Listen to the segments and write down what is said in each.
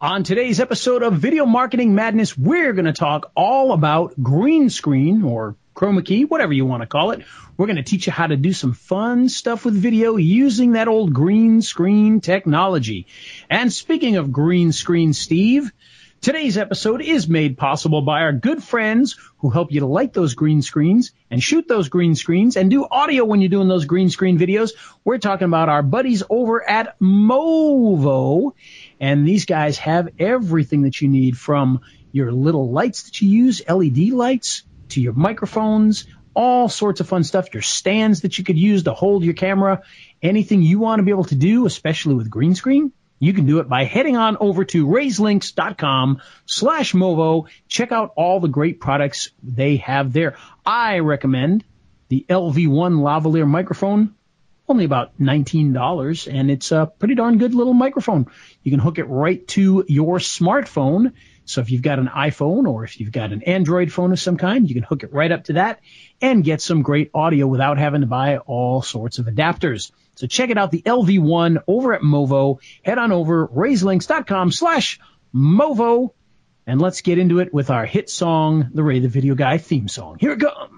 On today's episode of Video Marketing Madness, we're going to talk all about green screen or chroma key, whatever you want to call it. We're going to teach you how to do some fun stuff with video using that old green screen technology. And speaking of green screen, Steve, Today's episode is made possible by our good friends who help you to light those green screens and shoot those green screens and do audio when you're doing those green screen videos. We're talking about our buddies over at Movo. And these guys have everything that you need from your little lights that you use, LED lights, to your microphones, all sorts of fun stuff, your stands that you could use to hold your camera, anything you want to be able to do, especially with green screen. You can do it by heading on over to raiselinks.com slash Movo. Check out all the great products they have there. I recommend the LV1 lavalier microphone, only about $19, and it's a pretty darn good little microphone. You can hook it right to your smartphone. So if you've got an iPhone or if you've got an Android phone of some kind, you can hook it right up to that and get some great audio without having to buy all sorts of adapters. So check it out, the LV1 over at Movo. Head on over, raiselinks.com slash Movo, and let's get into it with our hit song, the Ray the Video Guy theme song. Here it comes.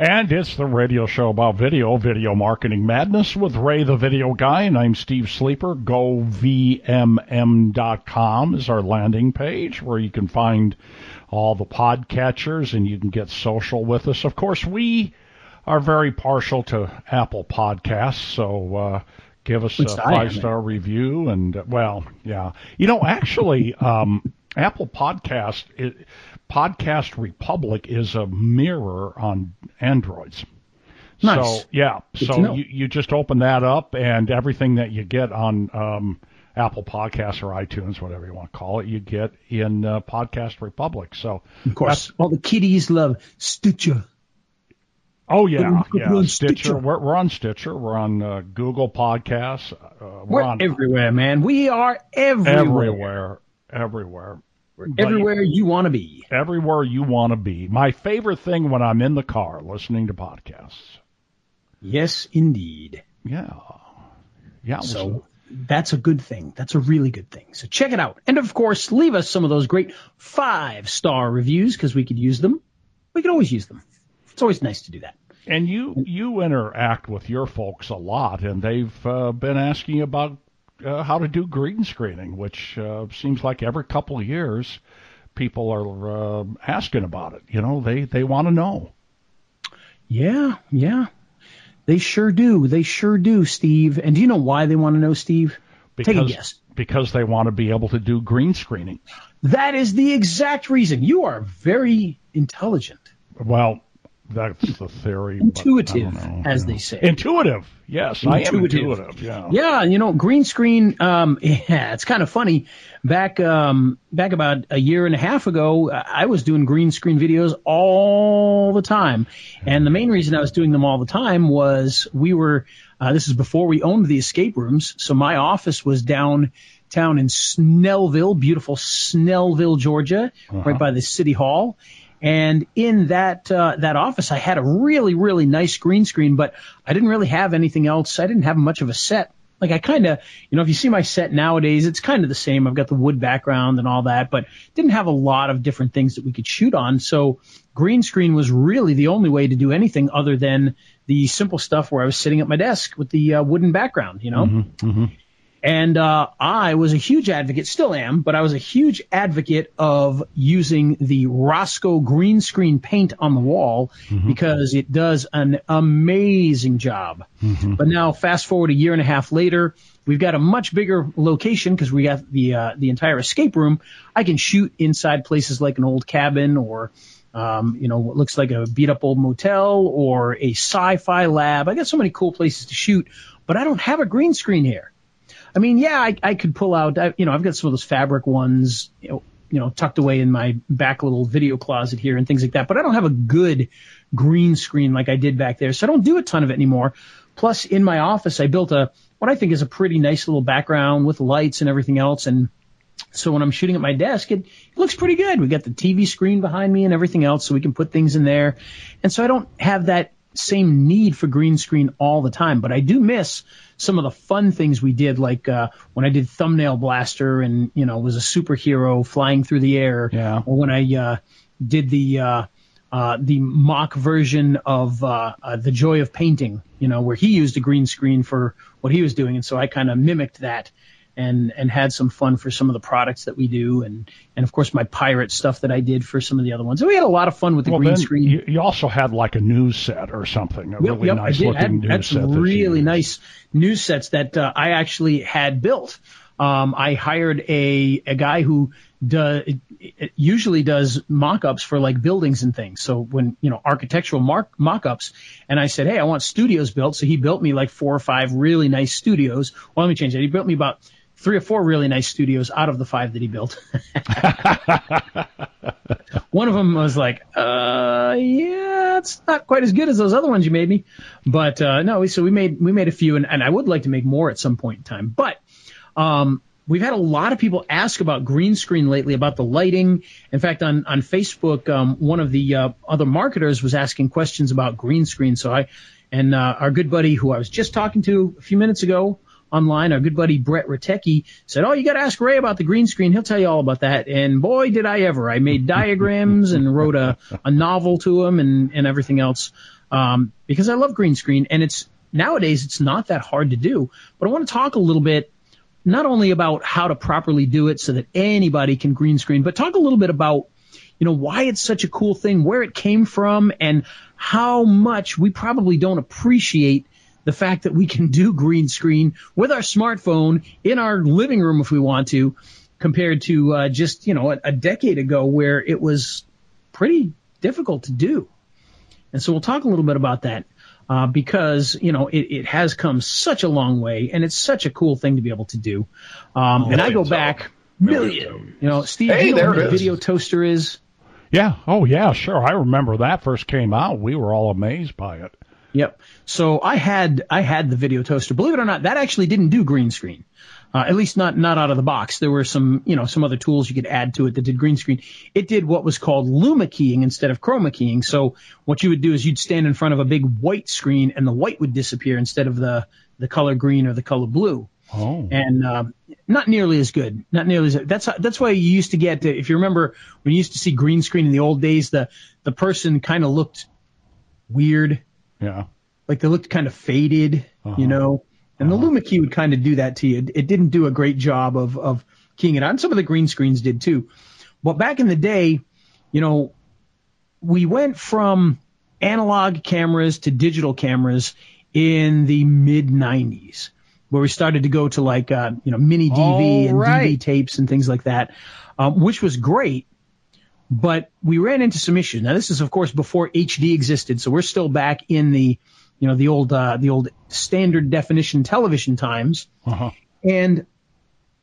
And it's the radio show about video, Video Marketing Madness with Ray the Video Guy, and I'm Steve Sleeper. GoVMM.com is our landing page where you can find all the podcatchers and you can get social with us. Of course, we are very partial to Apple Podcasts, so uh, give us Which a five star review. And uh, well, yeah, you know, actually, um, Apple Podcast, it, Podcast Republic is a mirror on Androids. Nice. So yeah, Good so you, you just open that up, and everything that you get on um, Apple Podcasts or iTunes, whatever you want to call it, you get in uh, Podcast Republic. So of course, all the kiddies love Stitcher. Oh yeah, yeah. Stitcher. Stitcher. We're, we're, on Stitcher. We're on uh, Google Podcasts. Uh, we're, we're on, everywhere, man. We are everywhere. Everywhere. Everywhere. Everywhere you want to be. Everywhere you want to be. My favorite thing when I'm in the car listening to podcasts. Yes, indeed. Yeah. Yeah. So that's a good thing. That's a really good thing. So check it out. And of course, leave us some of those great five star reviews because we could use them. We could always use them. It's always nice to do that. And you you interact with your folks a lot, and they've uh, been asking about uh, how to do green screening, which uh, seems like every couple of years people are uh, asking about it. You know, they they want to know. Yeah, yeah, they sure do. They sure do, Steve. And do you know why they want to know, Steve? Because, Take a guess. Because they want to be able to do green screening. That is the exact reason. You are very intelligent. Well, that's the theory. Intuitive, as they say. Intuitive. Yes, intuitive. I am intuitive. Yeah. Yeah, you know, green screen. Um, yeah, it's kind of funny. Back, um, back about a year and a half ago, I was doing green screen videos all the time, and the main reason I was doing them all the time was we were. Uh, this is before we owned the escape rooms, so my office was downtown in Snellville, beautiful Snellville, Georgia, uh-huh. right by the city hall. And in that uh, that office, I had a really really nice green screen, but I didn't really have anything else. I didn't have much of a set. Like I kind of, you know, if you see my set nowadays, it's kind of the same. I've got the wood background and all that, but didn't have a lot of different things that we could shoot on. So green screen was really the only way to do anything other than the simple stuff where I was sitting at my desk with the uh, wooden background, you know. Mm-hmm, mm-hmm. And uh, I was a huge advocate, still am, but I was a huge advocate of using the Rosco green screen paint on the wall mm-hmm. because it does an amazing job. Mm-hmm. But now, fast forward a year and a half later, we've got a much bigger location because we got the uh, the entire escape room. I can shoot inside places like an old cabin or um, you know, what looks like a beat up old motel or a sci-fi lab. I got so many cool places to shoot, but I don't have a green screen here. I mean, yeah, I, I could pull out, I, you know, I've got some of those fabric ones, you know, you know, tucked away in my back little video closet here and things like that. But I don't have a good green screen like I did back there. So I don't do a ton of it anymore. Plus in my office, I built a, what I think is a pretty nice little background with lights and everything else. And so when I'm shooting at my desk, it, it looks pretty good. We got the TV screen behind me and everything else so we can put things in there. And so I don't have that same need for green screen all the time, but I do miss some of the fun things we did, like uh, when I did Thumbnail Blaster and you know was a superhero flying through the air, Yeah. or when I uh, did the uh, uh, the mock version of uh, uh, the Joy of Painting, you know, where he used a green screen for what he was doing, and so I kind of mimicked that and and had some fun for some of the products that we do, and and of course my pirate stuff that I did for some of the other ones. So we had a lot of fun with the Well, green screen. you, you also had like a news set or something, a Yep, really yep, nice looking Had, news had set. some really nice news sets that uh, I actually had built. Um, I hired a a guy who do, usually does mock-ups for like buildings and things. So when you know architectural mark, mock-ups, and I said, hey, I want studios built. So he built me like four or five really nice studios. Well, let me change that. He built me about three or four really nice studios out of the five that he built. One of them was like, uh, yeah, it's not quite as good as those other ones you made me, but uh, no. So we made we made a few, and, and I would like to make more at some point in time. But um, we've had a lot of people ask about green screen lately, about the lighting. In fact, on on Facebook, um, one of the uh, other marketers was asking questions about green screen. So I and uh, our good buddy who I was just talking to a few minutes ago online, our good buddy Brett Ratecki said, "Oh, you got to ask Ray about the green screen. He'll tell you all about that." And boy, did I ever! I made diagrams and wrote a, a novel to him and and everything else um, because I love green screen, and it's nowadays it's not that hard to do. But I want to talk a little bit not only about how to properly do it so that anybody can green screen, but talk a little bit about you know why it's such a cool thing, where it came from, and how much we probably don't appreciate the fact that we can do green screen with our smartphone in our living room if we want to, compared to uh, just you know a, a decade ago where it was pretty difficult to do. And so we'll talk a little bit about that uh, because you know it, it has come such a long way, and it's such a cool thing to be able to do. Um, and I go back them. million. You know, Steve, Hey, you know there what a video toaster is? Yeah. Oh, yeah. Sure. I remember that first came out. We were all amazed by it. Yep. So I had I had the video toaster. Believe it or not, that actually didn't do green screen. Uh, at least not not out of the box. There were some you know some other tools you could add to it that did green screen. It did what was called luma keying instead of chroma keying. So what you would do is you'd stand in front of a big white screen and the white would disappear instead of the the color green or the color blue. Oh. and um, not nearly as good. Not nearly as that's that's why you used to get if you remember when you used to see green screen in the old days, the the person kind of looked weird, Yeah. like they looked kind of faded, you know. And the Luma key would kind of do that to you. It, it didn't do a great job of of keying it on. Some of the green screens did too. But back in the day, you know, we went from analog cameras to digital cameras in the mid 90s where we started to go to like uh, you know mini DV Oh, and. DV tapes and things like that, um, which was great. But we ran into some issues. Now this is of course before HD existed, so we're still back in the you know the old uh, the old standard definition television times. Uh-huh. And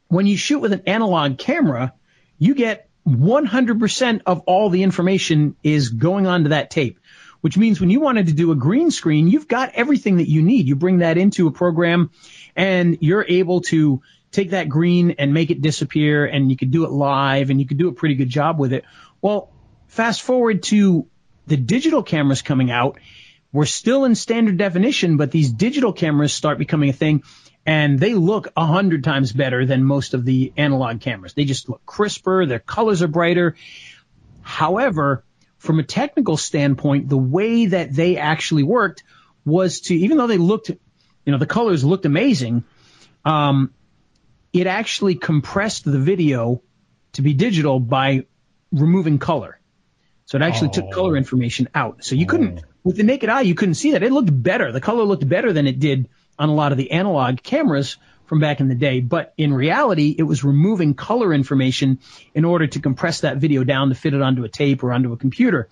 when you shoot with an analog camera, you get 100% of all the information is going onto that tape, which means when you wanted to do a green screen, you've got everything that you need. You bring that into a program and you're able to take that green and make it disappear and you could do it live and you could do a pretty good job with it. Well, fast forward to the digital cameras coming out. We're still in standard definition, but these digital cameras start becoming a thing and they look a hundred times better than most of the analog cameras. They just look crisper. Their colors are brighter. However, from a technical standpoint, the way that they actually worked was to, even though they looked, you know, the colors looked amazing, um, it actually compressed the video to be digital by removing color. So it actually took oh. color information out. So you couldn't, oh. with the naked eye, you couldn't see that. It looked better. The color looked better than it did on a lot of the analog cameras from back in the day. But in reality, it was removing color information in order to compress that video down to fit it onto a tape or onto a computer.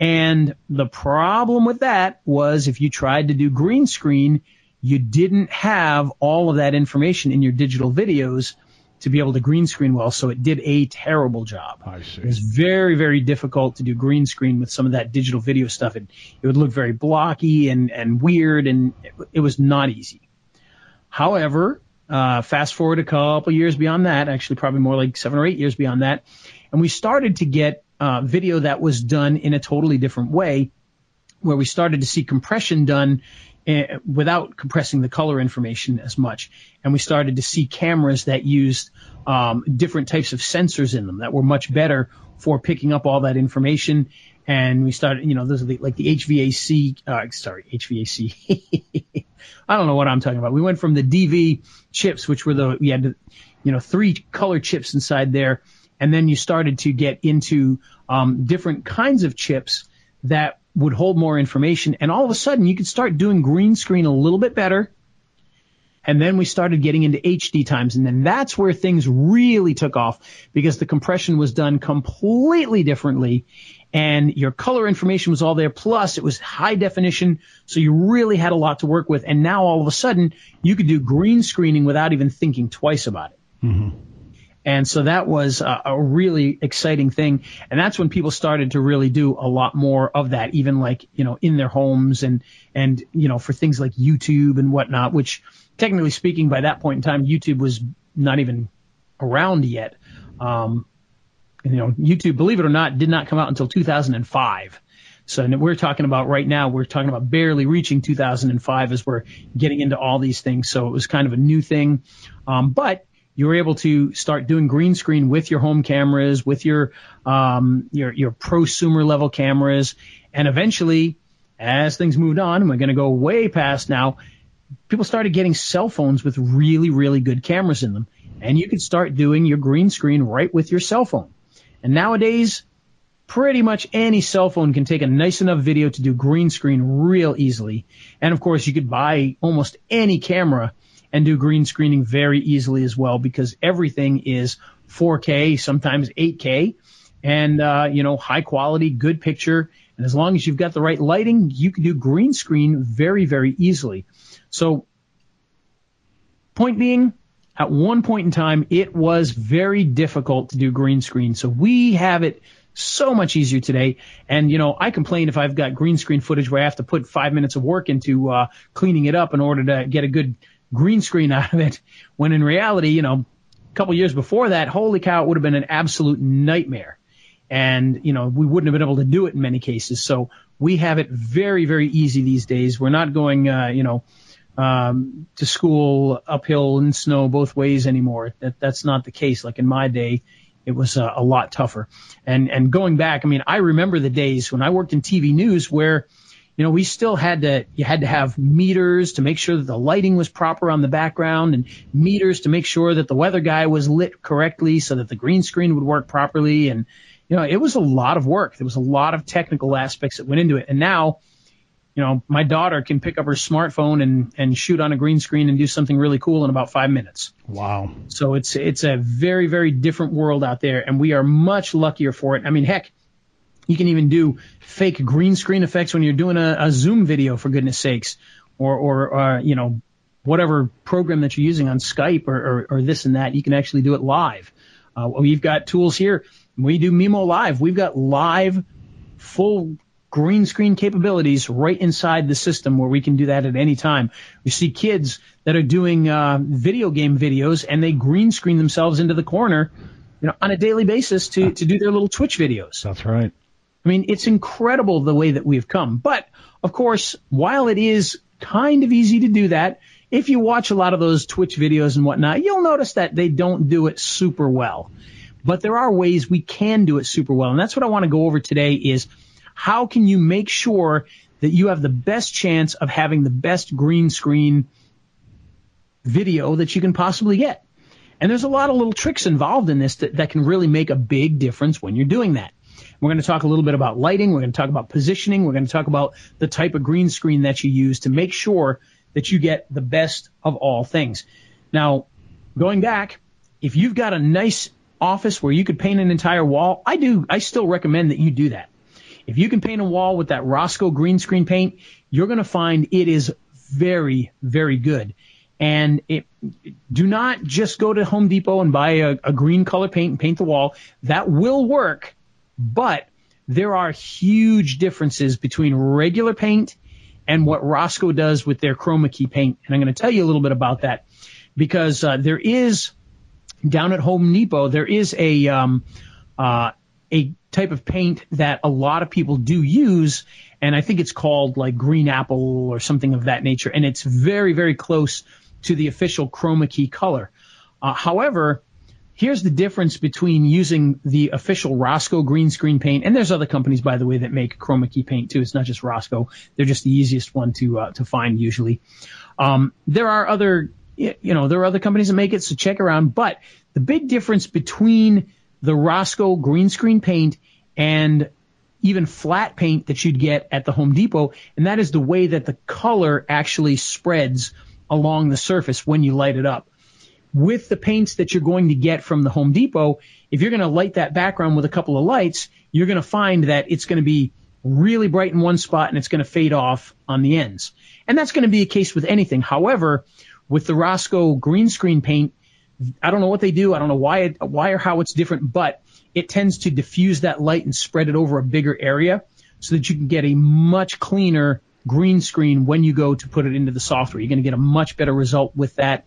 And the problem with that was if you tried to do green screen, you didn't have all of that information in your digital videos to be able to green screen well. So it did a terrible job. I see. It was very, very difficult to do green screen with some of that digital video stuff. It, it would look very blocky and, and weird and it, it was not easy. However, uh, fast forward a couple years beyond that, actually probably more like seven or eight years beyond that, and we started to get uh, video that was done in a totally different way, where we started to see compression done without compressing the color information as much, and we started to see cameras that used um, different types of sensors in them that were much better for picking up all that information. And we started, you know, those are the, like the HVAC, uh, sorry, HVAC. I don't know what I'm talking about. We went from the DV chips, which were the, we had, you know, three color chips inside there. And then you started to get into, um, different kinds of chips that would hold more information. And all of a sudden you could start doing green screen a little bit better and then we started getting into HD times. And then that's where things really took off because the compression was done completely differently and your color information was all there. Plus it was high definition. So you really had a lot to work with. And now all of a sudden you could do green screening without even thinking twice about it. Mm-hmm. And so that was a, a, really exciting thing. And that's when people started to really do a lot more of that, even like, you know, in their homes and, and, you know, for things like YouTube and whatnot, which technically speaking, by that point in time, YouTube was not even around yet. Um, you know, YouTube, believe it or not, did not come out until 2005. So we're talking about right now, we're talking about barely reaching 2005 as we're getting into all these things. So it was kind of a new thing. Um, but you were able to start doing green screen with your home cameras, with your, um, your, your prosumer level cameras. And eventually, as things moved on, and we're going to go way past now, people started getting cell phones with really, really good cameras in them. And you could start doing your green screen right with your cell phone. And nowadays, pretty much any cell phone can take a nice enough video to do green screen real easily. And of course, you could buy almost any camera and do green screening very easily as well because everything is 4K, sometimes 8K, and uh, you know high quality, good picture. And as long as you've got the right lighting, you can do green screen very, very easily. So, point being, at one point in time, it was very difficult to do green screen. So we have it so much easier today. And, you know, I complain if I've got green screen footage where I have to put five minutes of work into, uh, cleaning it up in order to get a good green screen out of it. When in reality, you know, a couple years before that, holy cow, it would have been an absolute nightmare. And, you know, we wouldn't have been able to do it in many cases. So we have it very, very easy these days. We're not going, uh, you know, um, to school uphill in snow both ways anymore. That that's not the case. Like in my day, it was uh, a lot tougher. And and going back, I mean, I remember the days when I worked in TV news where, you know, we still had to you had to have meters to make sure that the lighting was proper on the background, and meters to make sure that the weather guy was lit correctly so that the green screen would work properly. And you know, it was a lot of work. There was a lot of technical aspects that went into it. And now you know, my daughter can pick up her smartphone and, and shoot on a green screen and do something really cool in about five minutes. Wow. So it's, it's a very, very different world out there and we are much luckier for it. I mean, heck, you can even do fake green screen effects when you're doing a, a Zoom video for goodness sakes or, or, uh, you know, whatever program that you're using on Skype or, or, or this and that. You can actually do it live. Uh, we've got tools here. We do Mimo Live. We've got live full green screen capabilities right inside the system where we can do that at any time. We see kids that are doing uh, video game videos and they green screen themselves into the corner, you know, on a daily basis to to do their little Twitch videos. That's right. I mean, it's incredible the way that we've come. But of course, while it is kind of easy to do that, if you watch a lot of those Twitch videos and whatnot, you'll notice that they don't do it super well. But there are ways we can do it super well. And that's what I want to go over today is how can you make sure that you have the best chance of having the best green screen video that you can possibly get? And there's a lot of little tricks involved in this that, that can really make a big difference when you're doing that. We're going to talk a little bit about lighting. We're going to talk about positioning. We're going to talk about the type of green screen that you use to make sure that you get the best of all things. Now, going back, if you've got a nice office where you could paint an entire wall, I do, I still recommend that you do that. If you can paint a wall with that Rosco green screen paint, you're going to find it is very, very good. And it, do not just go to Home Depot and buy a, a green color paint and paint the wall. That will work, but there are huge differences between regular paint and what Rosco does with their chroma key paint. And I'm going to tell you a little bit about that because uh, there is down at Home Depot there is a um, uh, a type of paint that a lot of people do use, and I think it's called like green apple or something of that nature, and it's very very close to the official chroma key color. Uh, however, here's the difference between using the official Rosco green screen paint, and there's other companies, by the way, that make chroma key paint too. It's not just Rosco; they're just the easiest one to uh, to find usually. Um, there are other, you know, there are other companies that make it, so check around. But the big difference between the Rosco green screen paint and even flat paint that you'd get at the Home Depot, and that is the way that the color actually spreads along the surface when you light it up. With the paints that you're going to get from the Home Depot, if you're going to light that background with a couple of lights, you're going to find that it's going to be really bright in one spot and it's going to fade off on the ends. And that's going to be a case with anything. However, with the Rosco green screen paint, I don't know what they do. I don't know why it, why or how it's different, but it tends to diffuse that light and spread it over a bigger area so that you can get a much cleaner green screen when you go to put it into the software. You're going to get a much better result with that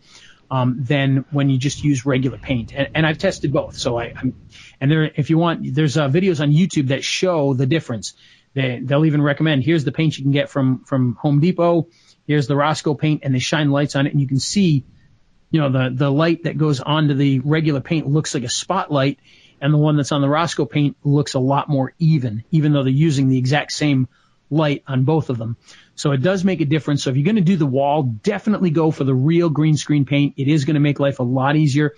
um, than when you just use regular paint. And, and I've tested both. So I, I'm, and there, if you want, there's uh, videos on YouTube that show the difference. They, they'll even recommend here's the paint you can get from from Home Depot. Here's the Rosco paint, and they shine lights on it, and you can see, you know, the the light that goes onto the regular paint looks like a spotlight, and the one that's on the Rosco paint looks a lot more even, even though they're using the exact same light on both of them. So it does make a difference. So if you're going to do the wall, definitely go for the real green screen paint. It is going to make life a lot easier.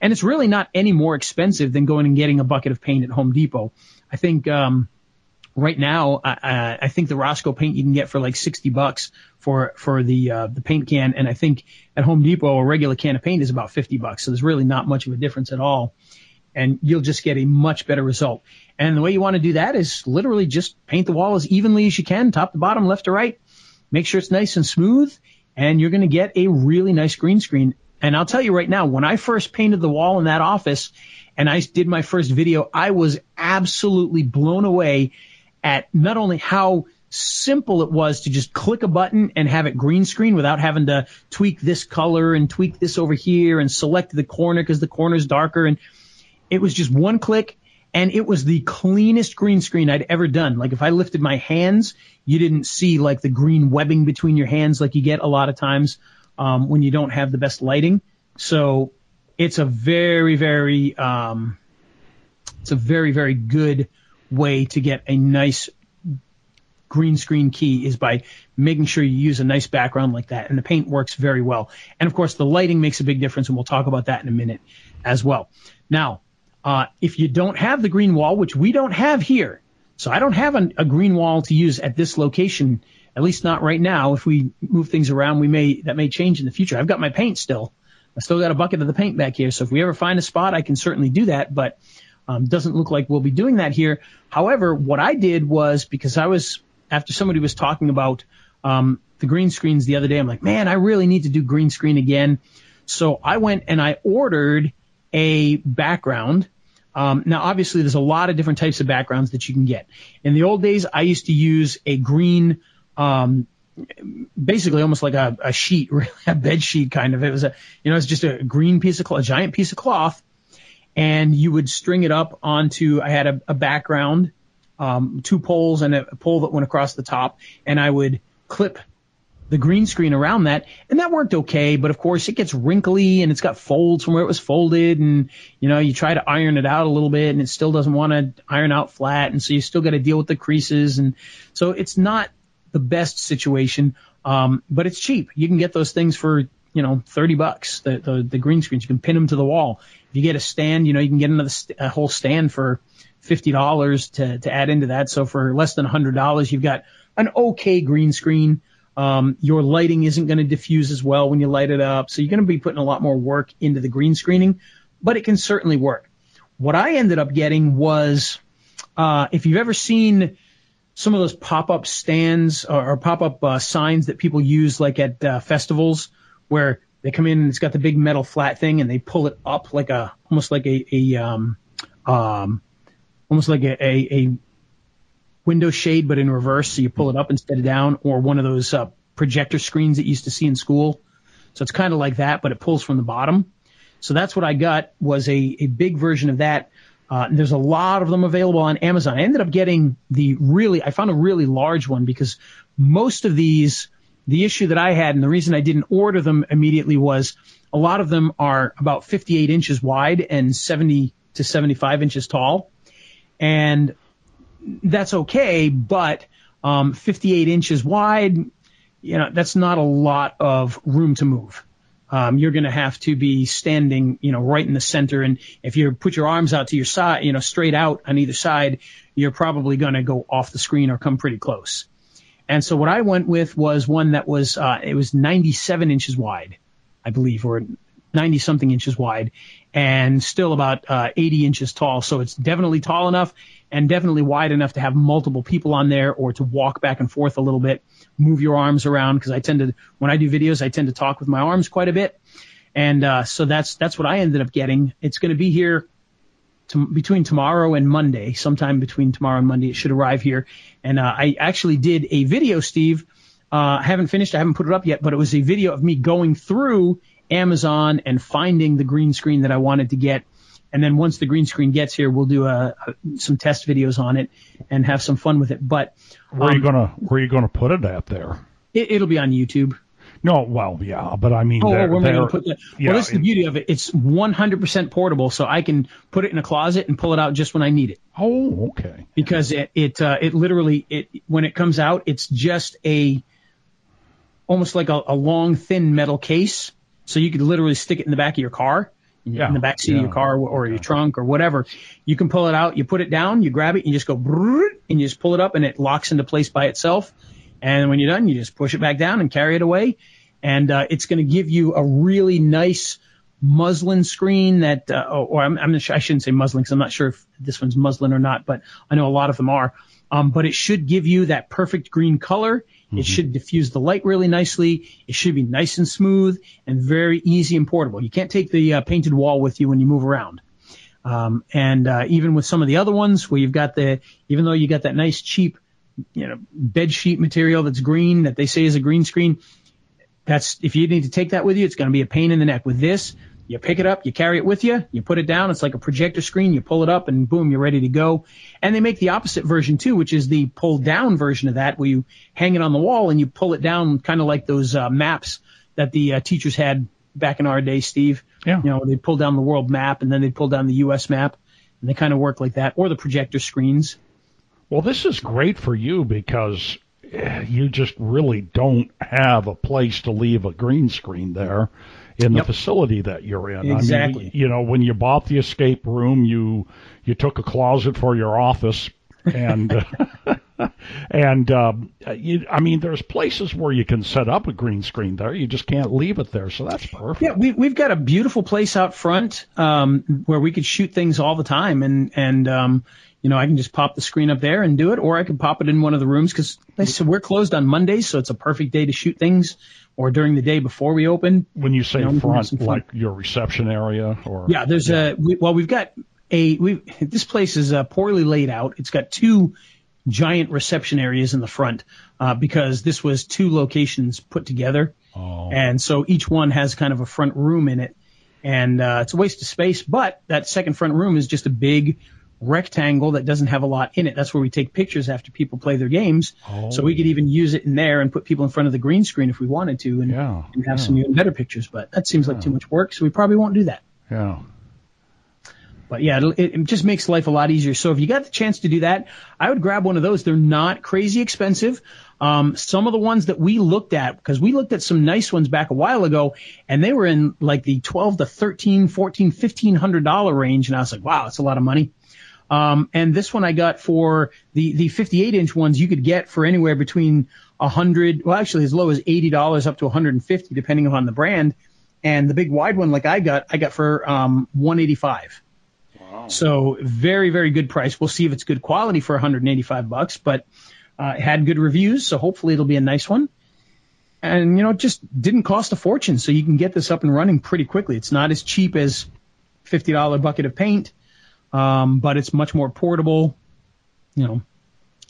And it's really not any more expensive than going and getting a bucket of paint at Home Depot. I think, um, right now, I, I think the Rosco paint you can get for like 60 bucks for, for the, uh, the paint can. And I think at Home Depot, a regular can of paint is about 50 bucks. So there's really not much of a difference at all. And you'll just get a much better result. And the way you want to do that is literally just paint the wall as evenly as you can, top to bottom, left to right. Make sure it's nice and smooth, and you're going to get a really nice green screen. And I'll tell you right now, when I first painted the wall in that office and I did my first video, I was absolutely blown away at not only how simple it was to just click a button and have it green screen without having to tweak this color and tweak this over here and select the corner because the corner's darker. And it was just one click and it was the cleanest green screen I'd ever done. Like if I lifted my hands, you didn't see like the green webbing between your hands like you get a lot of times um, when you don't have the best lighting. So it's a very, very, um, it's a very, very good way to get a nice green screen key is by making sure you use a nice background like that. And the paint works very well. And of course, the lighting makes a big difference, and we'll talk about that in a minute as well. Now, uh, if you don't have the green wall, which we don't have here, so I don't have an, a green wall to use at this location, at least not right now. If we move things around, we may that may change in the future. I've got my paint still. I still got a bucket of the paint back here. So if we ever find a spot, I can certainly do that. But um, doesn't look like we'll be doing that here. However, what I did was because I was after somebody was talking about um, the green screens the other day, I'm like, man, I really need to do green screen again. So I went and I ordered a background. Um, now, obviously, there's a lot of different types of backgrounds that you can get. In the old days, I used to use a green, um, basically almost like a, a sheet, a bed sheet kind of. It was a, you know, it's just a green piece of cloth, a giant piece of cloth, and you would string it up onto. I had a, a background, um, two poles and a pole that went across the top, and I would clip the green screen around that, and that worked okay. But of course, it gets wrinkly and it's got folds from where it was folded, and you know you try to iron it out a little bit, and it still doesn't want to iron out flat, and so you still got to deal with the creases, and so it's not the best situation, um, but it's cheap. You can get those things for you know 30 bucks. The, the the green screens you can pin them to the wall. If you get a stand, you know you can get another st- a whole stand for fifty dollars to to add into that. So for less than a hundred dollars, you've got an okay green screen. Um, your lighting isn't going to diffuse as well when you light it up. So you're going to be putting a lot more work into the green screening, but it can certainly work. What I ended up getting was, uh, if you've ever seen some of those pop-up stands or, or pop-up uh, signs that people use like at uh, festivals where they come in and it's got the big metal flat thing and they pull it up like a almost like a, a um um almost like a, a, a window shade but in reverse so you pull it up instead of down or one of those uh, projector screens that you used to see in school so it's kind of like that but it pulls from the bottom so that's what I got was a, a big version of that uh, there's a lot of them available on Amazon. I ended up getting the really, I found a really large one because most of these, the issue that I had and the reason I didn't order them immediately was a lot of them are about 58 inches wide and 70 to 75 inches tall. And that's okay, but um, 58 inches wide, you know, that's not a lot of room to move um, you're going to have to be standing, you know, right in the center. And if you put your arms out to your side, you know, straight out on either side, you're probably going to go off the screen or come pretty close. And so what I went with was one that was, uh, it was 97 inches wide, I believe, or 90 something inches wide and still about, uh, 80 inches tall. So it's definitely tall enough and definitely wide enough to have multiple people on there or to walk back and forth a little bit move your arms around because I tend to when I do videos I tend to talk with my arms quite a bit, and uh, so that's that's what I ended up getting. It's going to be here to, between tomorrow and Monday, sometime between tomorrow and Monday. It should arrive here, and uh, I actually did a video, Steve. Uh, I haven't finished. I haven't put it up yet, but it was a video of me going through Amazon and finding the green screen that I wanted to get. And then once the green screen gets here, we'll do a, a, some test videos on it and have some fun with it. But where um, are you gonna where are you gonna put it at there? It, will be on YouTube. No, well, yeah, but I mean, oh, I going to put that? Yeah, well, this is the beauty of it. It's 100% portable, so I can put it in a closet and pull it out just when I need it. Oh, okay. Because it it uh, it literally it when it comes out, it's just a almost like a, a long thin metal case, so you could literally stick it in the back of your car yeah, in the back seat yeah, of your car or, your trunk or whatever. You can pull it out, you put it down, you grab it, and you just go and you just pull it up and it locks into place by itself. And when you're done, you just push it back down and carry it away. And uh, it's going to give you a really nice muslin screen that, uh, or I'm, I'm sure, I shouldn't say muslin because I'm not sure if this one's muslin or not, but I know a lot of them are. Um, but it should give you that perfect green color. Mm-hmm. It should diffuse the light really nicely. It should be nice and smooth and very easy and portable. You can't take the uh, painted wall with you when you move around. Um, and uh, even with some of the other ones where you've got the, even though you got that nice cheap, you know, bed sheet material that's green that they say is a green screen, that's if you need to take that with you, it's going to be a pain in the neck. With this, you pick it up, you carry it with you, you put it down. It's like a projector screen. You pull it up and boom, you're ready to go. And they make the opposite version too, which is the pull down version of that where you hang it on the wall and you pull it down kind of like those uh, maps that the uh, teachers had back in our day, Steve. Yeah. You know, they'd pull down the world map and then they'd pull down the U.S. map and they kind of work like that or the projector screens. Well, this is great for you because eh, you just really don't have a place to leave a green screen there in yep. the facility that you're in. Exactly. I mean, you know, when you bought the escape room, you you took a closet for your office, and and uh, you, I mean, there's places where you can set up a green screen there. You just can't leave it there, so that's perfect. Yeah, we, we've got a beautiful place out front um, where we could shoot things all the time, and and um, you know, I can just pop the screen up there and do it, or I can pop it in one of the rooms because I said, we're closed on Mondays, so it's a perfect day to shoot things or during the day before we open. When you say you know, front, like your reception area, or yeah, there's yeah. a we, well, we've got a we this place is uh, poorly laid out. It's got two giant reception areas in the front uh, because this was two locations put together, oh. and so each one has kind of a front room in it, and uh, it's a waste of space. But that second front room is just a big rectangle that doesn't have a lot in it. That's where we take pictures after people play their games. Oh. So we could even use it in there and put people in front of the green screen if we wanted to and, yeah, and have yeah. some even better pictures. But that seems like too much work, so we probably won't do that. Yeah. But yeah, it, it just makes life a lot easier. So if you got the chance to do that, I would grab one of those. They're not crazy expensive. Um, some of the ones that we looked at, because we looked at some nice ones back a while ago, and they were in like the 12 to 13, 14, 1500 dollar range. And I was like, wow, that's a lot of money. Um, and this one I got for the, the 58 inch ones you could get for anywhere between a hundred, well, actually as low as $80 up to 150 depending upon the brand. And the big wide one like I got, I got for, um, 185. Wow. So very, very good price. We'll see if it's good quality for 185 bucks, but, Uh, it had good reviews, so hopefully it'll be a nice one. And you know, it just didn't cost a fortune, so you can get this up and running pretty quickly. It's not as cheap as fifty dollar bucket of paint, um, but it's much more portable. You know,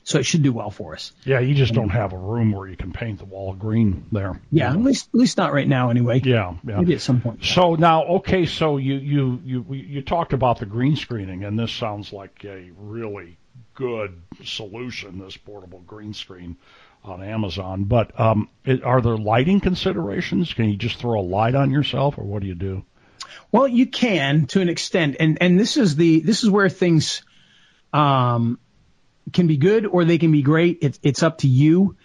so it should do well for us. Yeah, you just don't have a room where you can paint the wall green there. Yeah, at least at least not right now anyway. Yeah, yeah. Maybe at some point. So now, okay, so you you you you talked about the green screening, and this sounds like a really good solution. This portable green screen on Amazon, but um, it, are there lighting considerations? Can you just throw a light on yourself, or what do you do? Well, you can to an extent, and and this is the this is where things um, can be good or they can be great. It's it's up to you,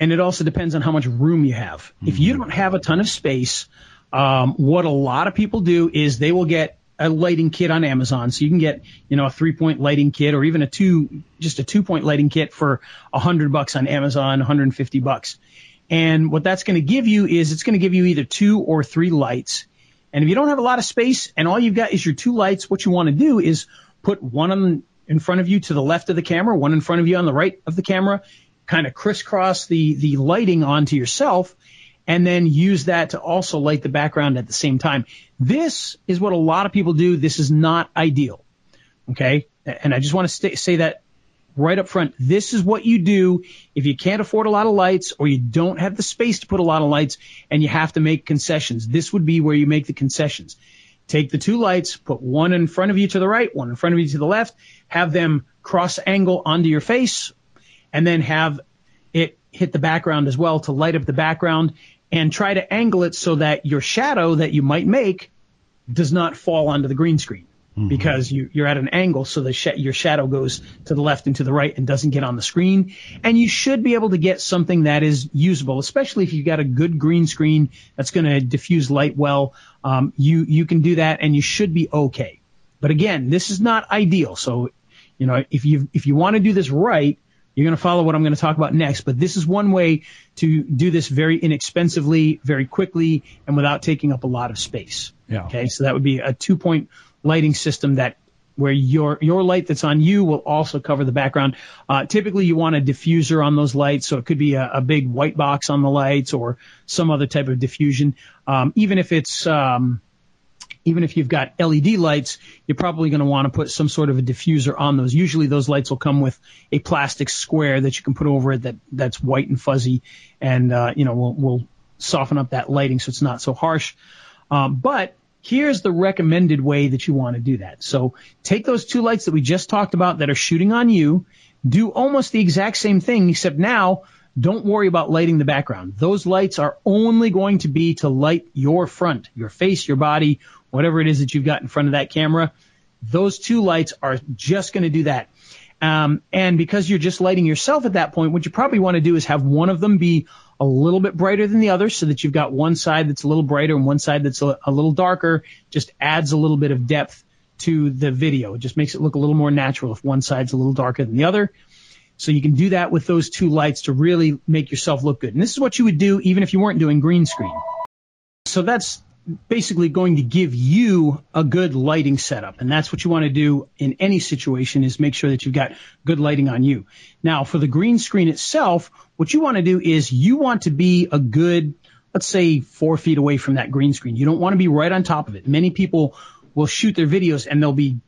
and it also depends on how much room you have. Mm-hmm. If you don't have a ton of space, um, what a lot of people do is they will get a lighting kit on Amazon. So you can get, you know, a three point lighting kit or even a two, just a two point lighting kit for a hundred bucks on Amazon, 150 bucks. And what that's going to give you is it's going to give you either two or three lights. And if you don't have a lot of space and all you've got is your two lights, what you want to do is put one on in front of you to the left of the camera, one in front of you on the right of the camera, kind of crisscross the, the lighting onto yourself and then use that to also light the background at the same time. This is what a lot of people do. This is not ideal. Okay. And I just want to st- say that right up front. This is what you do if you can't afford a lot of lights or you don't have the space to put a lot of lights and you have to make concessions. This would be where you make the concessions. Take the two lights, put one in front of you to the right, one in front of you to the left, have them cross angle onto your face, and then have it hit the background as well to light up the background and try to angle it so that your shadow that you might make does not fall onto the green screen mm-hmm. because you, are at an angle so the sh- your shadow goes to the left and to the right and doesn't get on the screen. And you should be able to get something that is usable, especially if you've got a good green screen that's going to diffuse light well. Um, you you can do that and you should be okay. But again, this is not ideal. So, you know, if you if you want to do this right, you're going to follow what I'm going to talk about next, but this is one way to do this very inexpensively, very quickly, and without taking up a lot of space. Yeah. Okay. So that would be a two point lighting system that where your your light that's on you will also cover the background. Uh, typically, you want a diffuser on those lights, so it could be a, a, big white box on the lights or some other type of diffusion. Um, even if it's um, even if you've got LED lights, you're probably going to want to put some sort of a diffuser on those. Usually those lights will come with a plastic square that you can put over it that, that's white and fuzzy and, uh, you know, will, will soften up that lighting so it's not so harsh. Um, but here's the recommended way that you want to do that. So take those two lights that we just talked about that are shooting on you, do almost the exact same thing, except now don't worry about lighting the background. Those lights are only going to be to light your front, your face, your body, whatever it is that you've got in front of that camera. Those two lights are just going to do that. Um, and because you're just lighting yourself at that point, what you probably want to do is have one of them be a little bit brighter than the other so that you've got one side that's a little brighter and one side that's a, a little darker. Just adds a little bit of depth to the video. It just makes it look a little more natural if one side's a little darker than the other. So you can do that with those two lights to really make yourself look good. And this is what you would do even if you weren't doing green screen. So that's basically going to give you a good lighting setup. And that's what you want to do in any situation is make sure that you've got good lighting on you. Now for the green screen itself, what you want to do is you want to be a good, let's say four feet away from that green screen. You don't want to be right on top of it. Many people will shoot their videos and they'll be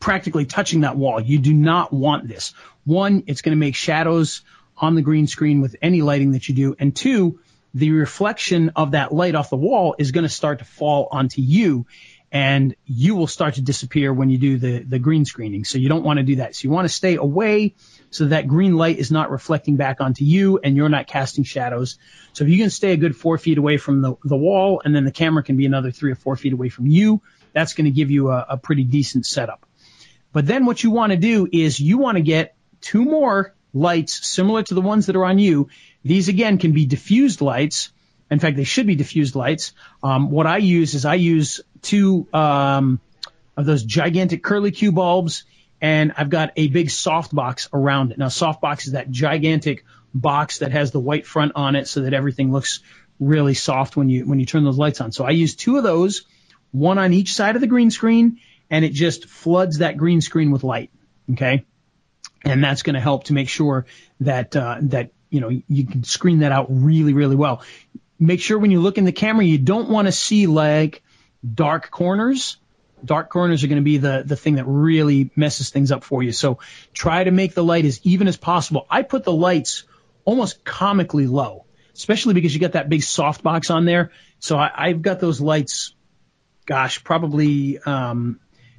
practically touching that wall. You do not want this. One, it's going to make shadows on the green screen with any lighting that you do. And two, the reflection of that light off the wall is going to start to fall onto you and you will start to disappear when you do the, the green screening. So you don't want to do that. So you want to stay away so that green light is not reflecting back onto you and you're not casting shadows. So if you can stay a good four feet away from the, the wall and then the camera can be another three or four feet away from you, that's going to give you a, a pretty decent setup. But then what you want to do is you want to get two more lights similar to the ones that are on you these again can be diffused lights. In fact, they should be diffused lights. Um, what I use is I use two um, of those gigantic curly Q bulbs, and I've got a big soft box around it. Now, soft box is that gigantic box that has the white front on it, so that everything looks really soft when you when you turn those lights on. So I use two of those, one on each side of the green screen, and it just floods that green screen with light. Okay. And that's going to help to make sure that uh, that you know you can screen that out really really well. Make sure when you look in the camera, you don't want to see like dark corners. Dark corners are going to be the the thing that really messes things up for you. So try to make the light as even as possible. I put the lights almost comically low, especially because you got that big softbox on there. So I, I've got those lights, gosh, probably um,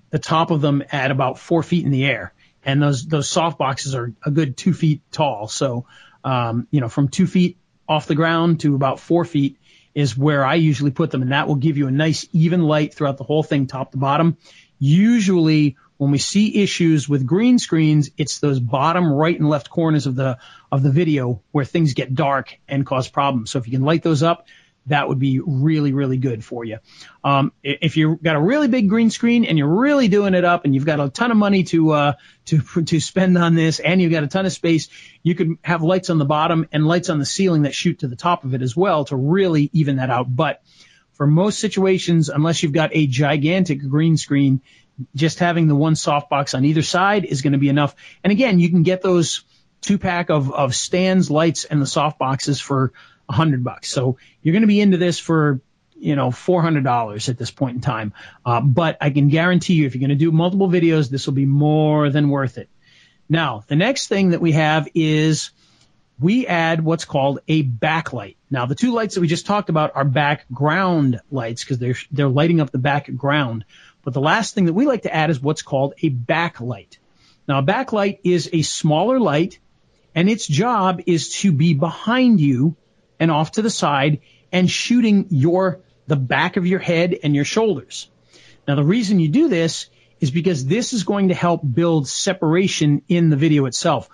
the top of them at about four feet in the air and those those soft boxes are a good two feet tall. So, um, you know, from two feet off the ground to about four feet is where I usually put them, and that will give you a nice even light throughout the whole thing, top to bottom. Usually, when we see issues with green screens, it's those bottom right and left corners of the of the video where things get dark and cause problems. So if you can light those up, that would be really, really good for you. Um, if you've got a really big green screen and you're really doing it up and you've got a ton of money to, uh, to, to spend on this and you've got a ton of space, you could have lights on the bottom and lights on the ceiling that shoot to the top of it as well to really even that out. But for most situations, unless you've got a gigantic green screen, just having the one softbox on either side is going to be enough. And again, you can get those two pack of, of stands, lights, and the softboxes for hundred bucks. So you're going to be into this for you know $400 at this point in time. Uh, but I can guarantee you, if you're going to do multiple videos, this will be more than worth it. Now, the next thing that we have is we add what's called a backlight. Now, the two lights that we just talked about are background lights because they're they're lighting up the background. But the last thing that we like to add is what's called a backlight. Now, a backlight is a smaller light, and its job is to be behind you and off to the side and shooting your, the back of your head and your shoulders. Now the reason you do this is because this is going to help build separation in the video itself.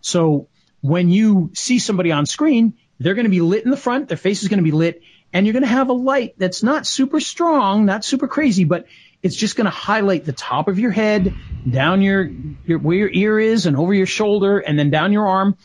So when you see somebody on screen, they're going to be lit in the front, their face is going to be lit, and you're going to have a light that's not super strong, not super crazy, but it's just going to highlight the top of your head, down your, your where your ear is, and over your shoulder, and then down your arm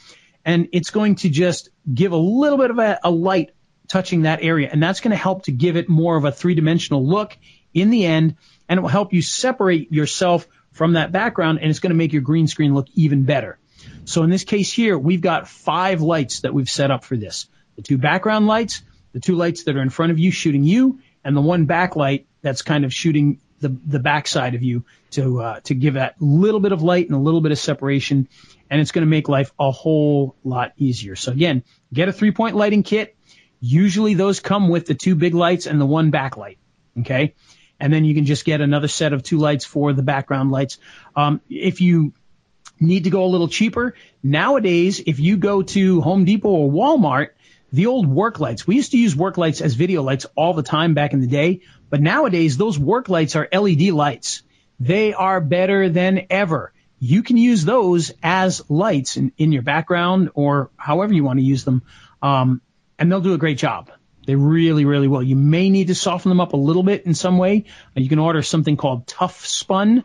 and it's going to just give a little bit of a, a light touching that area. And that's going to help to give it more of a three dimensional look in the end. And it will help you separate yourself from that background and it's going to make your green screen look even better. So in this case here, we've got five lights that we've set up for this. The two background lights, the two lights that are in front of you shooting you, and the one backlight that's kind of shooting the, the backside of you to, uh, to give that little bit of light and a little bit of separation and it's going to make life a whole lot easier. So again, get a three point lighting kit. Usually those come with the two big lights and the one backlight. Okay. And then you can just get another set of two lights for the background lights. Um, if you need to go a little cheaper, nowadays, if you go to Home Depot or Walmart, the old work lights, we used to use work lights as video lights all the time back in the day, but nowadays those work lights are LED lights. They are better than ever you can use those as lights in, in your background or however you want to use them. Um, and they'll do a great job. They really, really will. You may need to soften them up a little bit in some way. You can order something called Tough Spun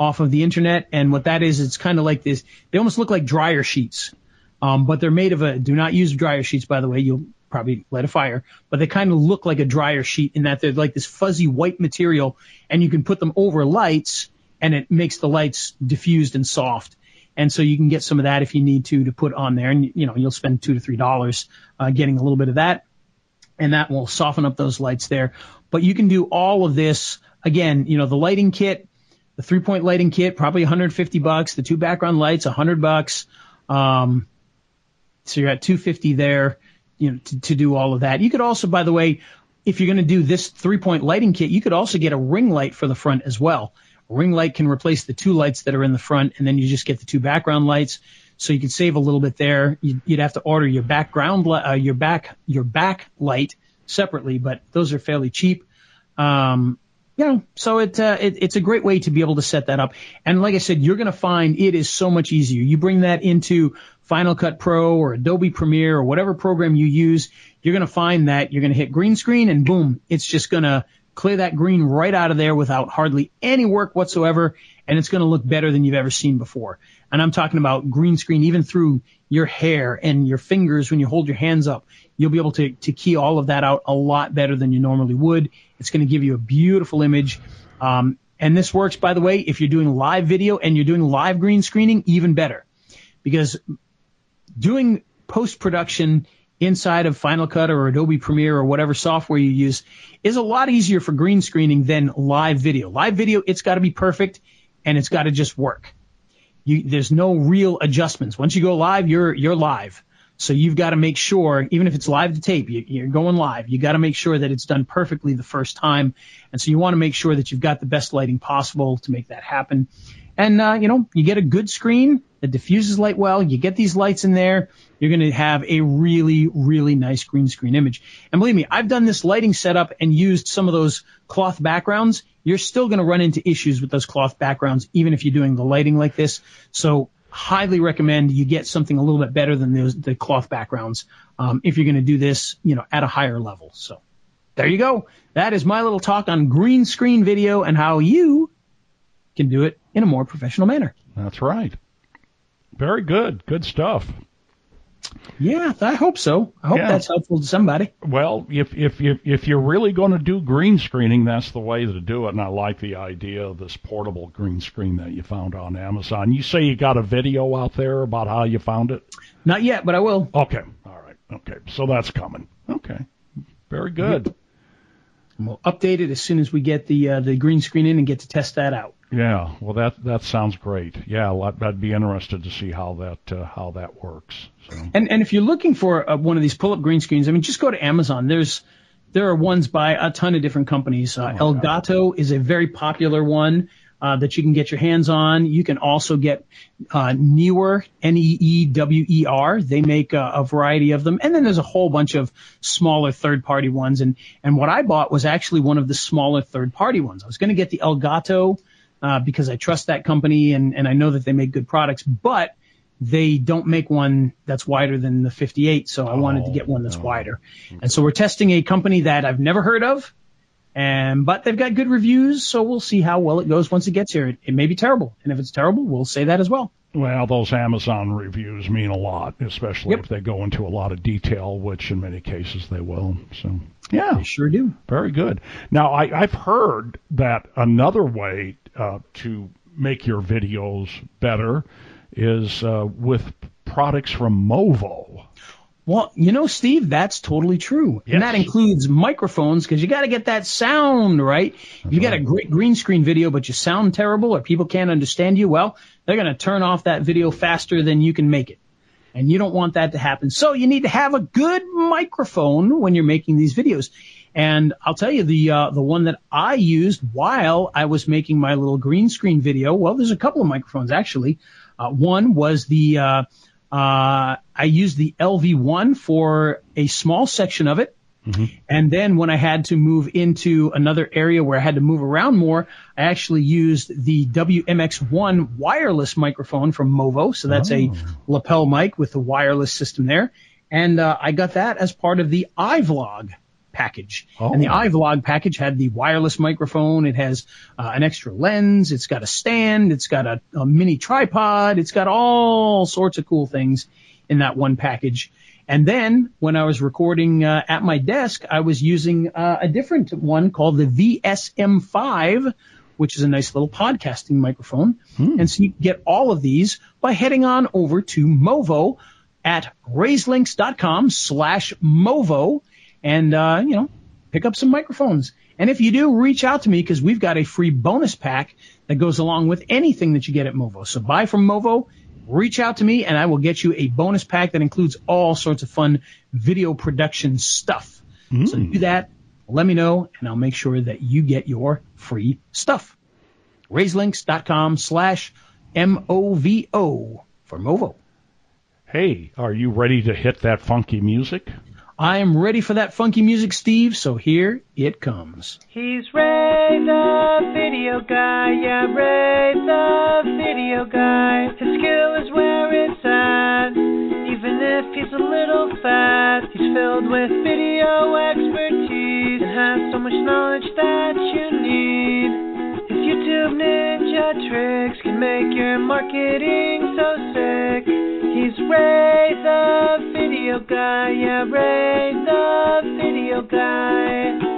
off of the internet. And what that is, it's kind of like this. They almost look like dryer sheets. Um, but they're made of a, do not use dryer sheets, by the way. You'll probably light a fire, but they kind of look like a dryer sheet in that they're like this fuzzy white material and you can put them over lights and it makes the lights diffused and soft. And so you can get some of that if you need to to put on there, and you know you'll spend two to three dollars uh, getting a little bit of that, and that will soften up those lights there. But you can do all of this again. You know the lighting kit, the three point lighting kit, probably 150 bucks. The two background lights, 100 bucks. Um, so you're at 250 there. You know to, to do all of that. You could also, by the way, if you're going to do this three point lighting kit, you could also get a ring light for the front as well ring light can replace the two lights that are in the front, and then you just get the two background lights. So you could save a little bit there. You'd, have to order your background, uh, your back, your back light separately, but those are fairly cheap. Um, you know, so it, uh, it, it's a great way to be able to set that up. And like I said, you're going to find it is so much easier. You bring that into Final Cut Pro or Adobe Premiere or whatever program you use. You're going to find that you're going to hit green screen and boom, it's just going to clear that green right out of there without hardly any work whatsoever, and it's going to look better than you've ever seen before. And I'm talking about green screen even through your hair and your fingers when you hold your hands up. You'll be able to, to key all of that out a lot better than you normally would. It's going to give you a beautiful image. Um, And this works, by the way, if you're doing live video and you're doing live green screening, even better. Because doing post production inside of Final Cut or Adobe Premiere or whatever software you use is a lot easier for green screening than live video. Live video, it's got to be perfect and it's got to just work. You, there's no real adjustments. Once you go live, you're, you're live. So you've got to make sure, even if it's live to tape, you, are going live. You got to make sure that it's done perfectly the first time. And so you want to make sure that you've got the best lighting possible to make that happen. And, uh, you know, you get a good screen that diffuses light well. You get these lights in there. You're going to have a really, really nice green screen image. And believe me, I've done this lighting setup and used some of those cloth backgrounds. You're still going to run into issues with those cloth backgrounds, even if you're doing the lighting like this. So highly recommend you get something a little bit better than those, the cloth backgrounds um, if you're going to do this, you know, at a higher level. So there you go. That is my little talk on green screen video and how you can do it in a more professional manner. That's right. Very good. Good stuff. Yeah, I hope so. I hope yeah. that's helpful to somebody. Well, if if if if you're really going to do green screening, that's the way to do it. And I like the idea of this portable green screen that you found on Amazon. You say you got a video out there about how you found it? Not yet, but I will. Okay. All right. Okay. So that's coming. Okay. Very good. Yep. We'll update it as soon as we get the uh, the green screen in and get to test that out. Yeah, well, that that sounds great. Yeah, I'd be interested to see how that uh, how that works. So. And and if you're looking for uh, one of these pull-up green screens, I mean, just go to Amazon. There's there are ones by a ton of different companies. Uh, oh, Elgato is a very popular one uh, that you can get your hands on. You can also get uh, Neewer, N-E-E-W-E-R. They make uh, a variety of them, and then there's a whole bunch of smaller third-party ones. And and what I bought was actually one of the smaller third-party ones. I was going to get the Elgato uh, because I trust that company and and I know that they make good products, but they don't make one that's wider than the 58, so I wanted to get one that's oh, wider. And so we're testing a company that I've never heard of and but they've got good reviews, so we'll see how well it goes once it gets here. It, it may be terrible, and if it's terrible, we'll say that as well. Well, those Amazon reviews mean a lot, especially yep. if they go into a lot of detail, which in many cases they will. So, yeah, they sure do. Very good. Now, I, I've heard that another way uh, to make your videos better is uh, with products from Movo. Well, you know, Steve, that's totally true. Yes. And that includes microphones because you got to get that sound right. If you got a great green screen video, but you sound terrible or people can't understand you, well, they're going to turn off that video faster than you can make it. And you don't want that to happen. So you need to have a good microphone when you're making these videos. And I'll tell you the uh, the one that I used while I was making my little green screen video. Well, there's a couple of microphones actually. Uh, one was the uh, uh, I used the LV1 for a small section of it. Mm-hmm. And then when I had to move into another area where I had to move around more, I actually used the WMX1 wireless microphone from Movo. So that's oh. a lapel mic with the wireless system there. And uh, I got that as part of the iVlog package. Oh. And the iVlog package had the wireless microphone. It has uh, an extra lens. It's got a stand. It's got a, a, mini tripod. It's got all sorts of cool things in that one package. And then when I was recording uh, at my desk, I was using uh, a different one called the VSM5, which is a nice little podcasting microphone. Hmm. And so you can get all of these by heading on over to Movo at raiselinks.com slash Movo and, uh, you know, pick up some microphones. And if you do, reach out to me because we've got a free bonus pack that goes along with anything that you get at Movo. So buy from Movo, reach out to me, and I will get you a bonus pack that includes all sorts of fun video production stuff. Mm. So do that, let me know, and I'll make sure that you get your free stuff. Raiselinks.com slash M-O-V-O for Movo. Hey, are you ready to hit that funky music? I am ready for that funky music, Steve, so here it comes. He's Ray the video guy, yeah, Ray the video guy. His skill is where it's at, even if he's a little fat. He's filled with video expertise and has so much knowledge that you need. YouTube ninja tricks can make your marketing so sick. He's Ray the video guy, yeah, Ray the video guy.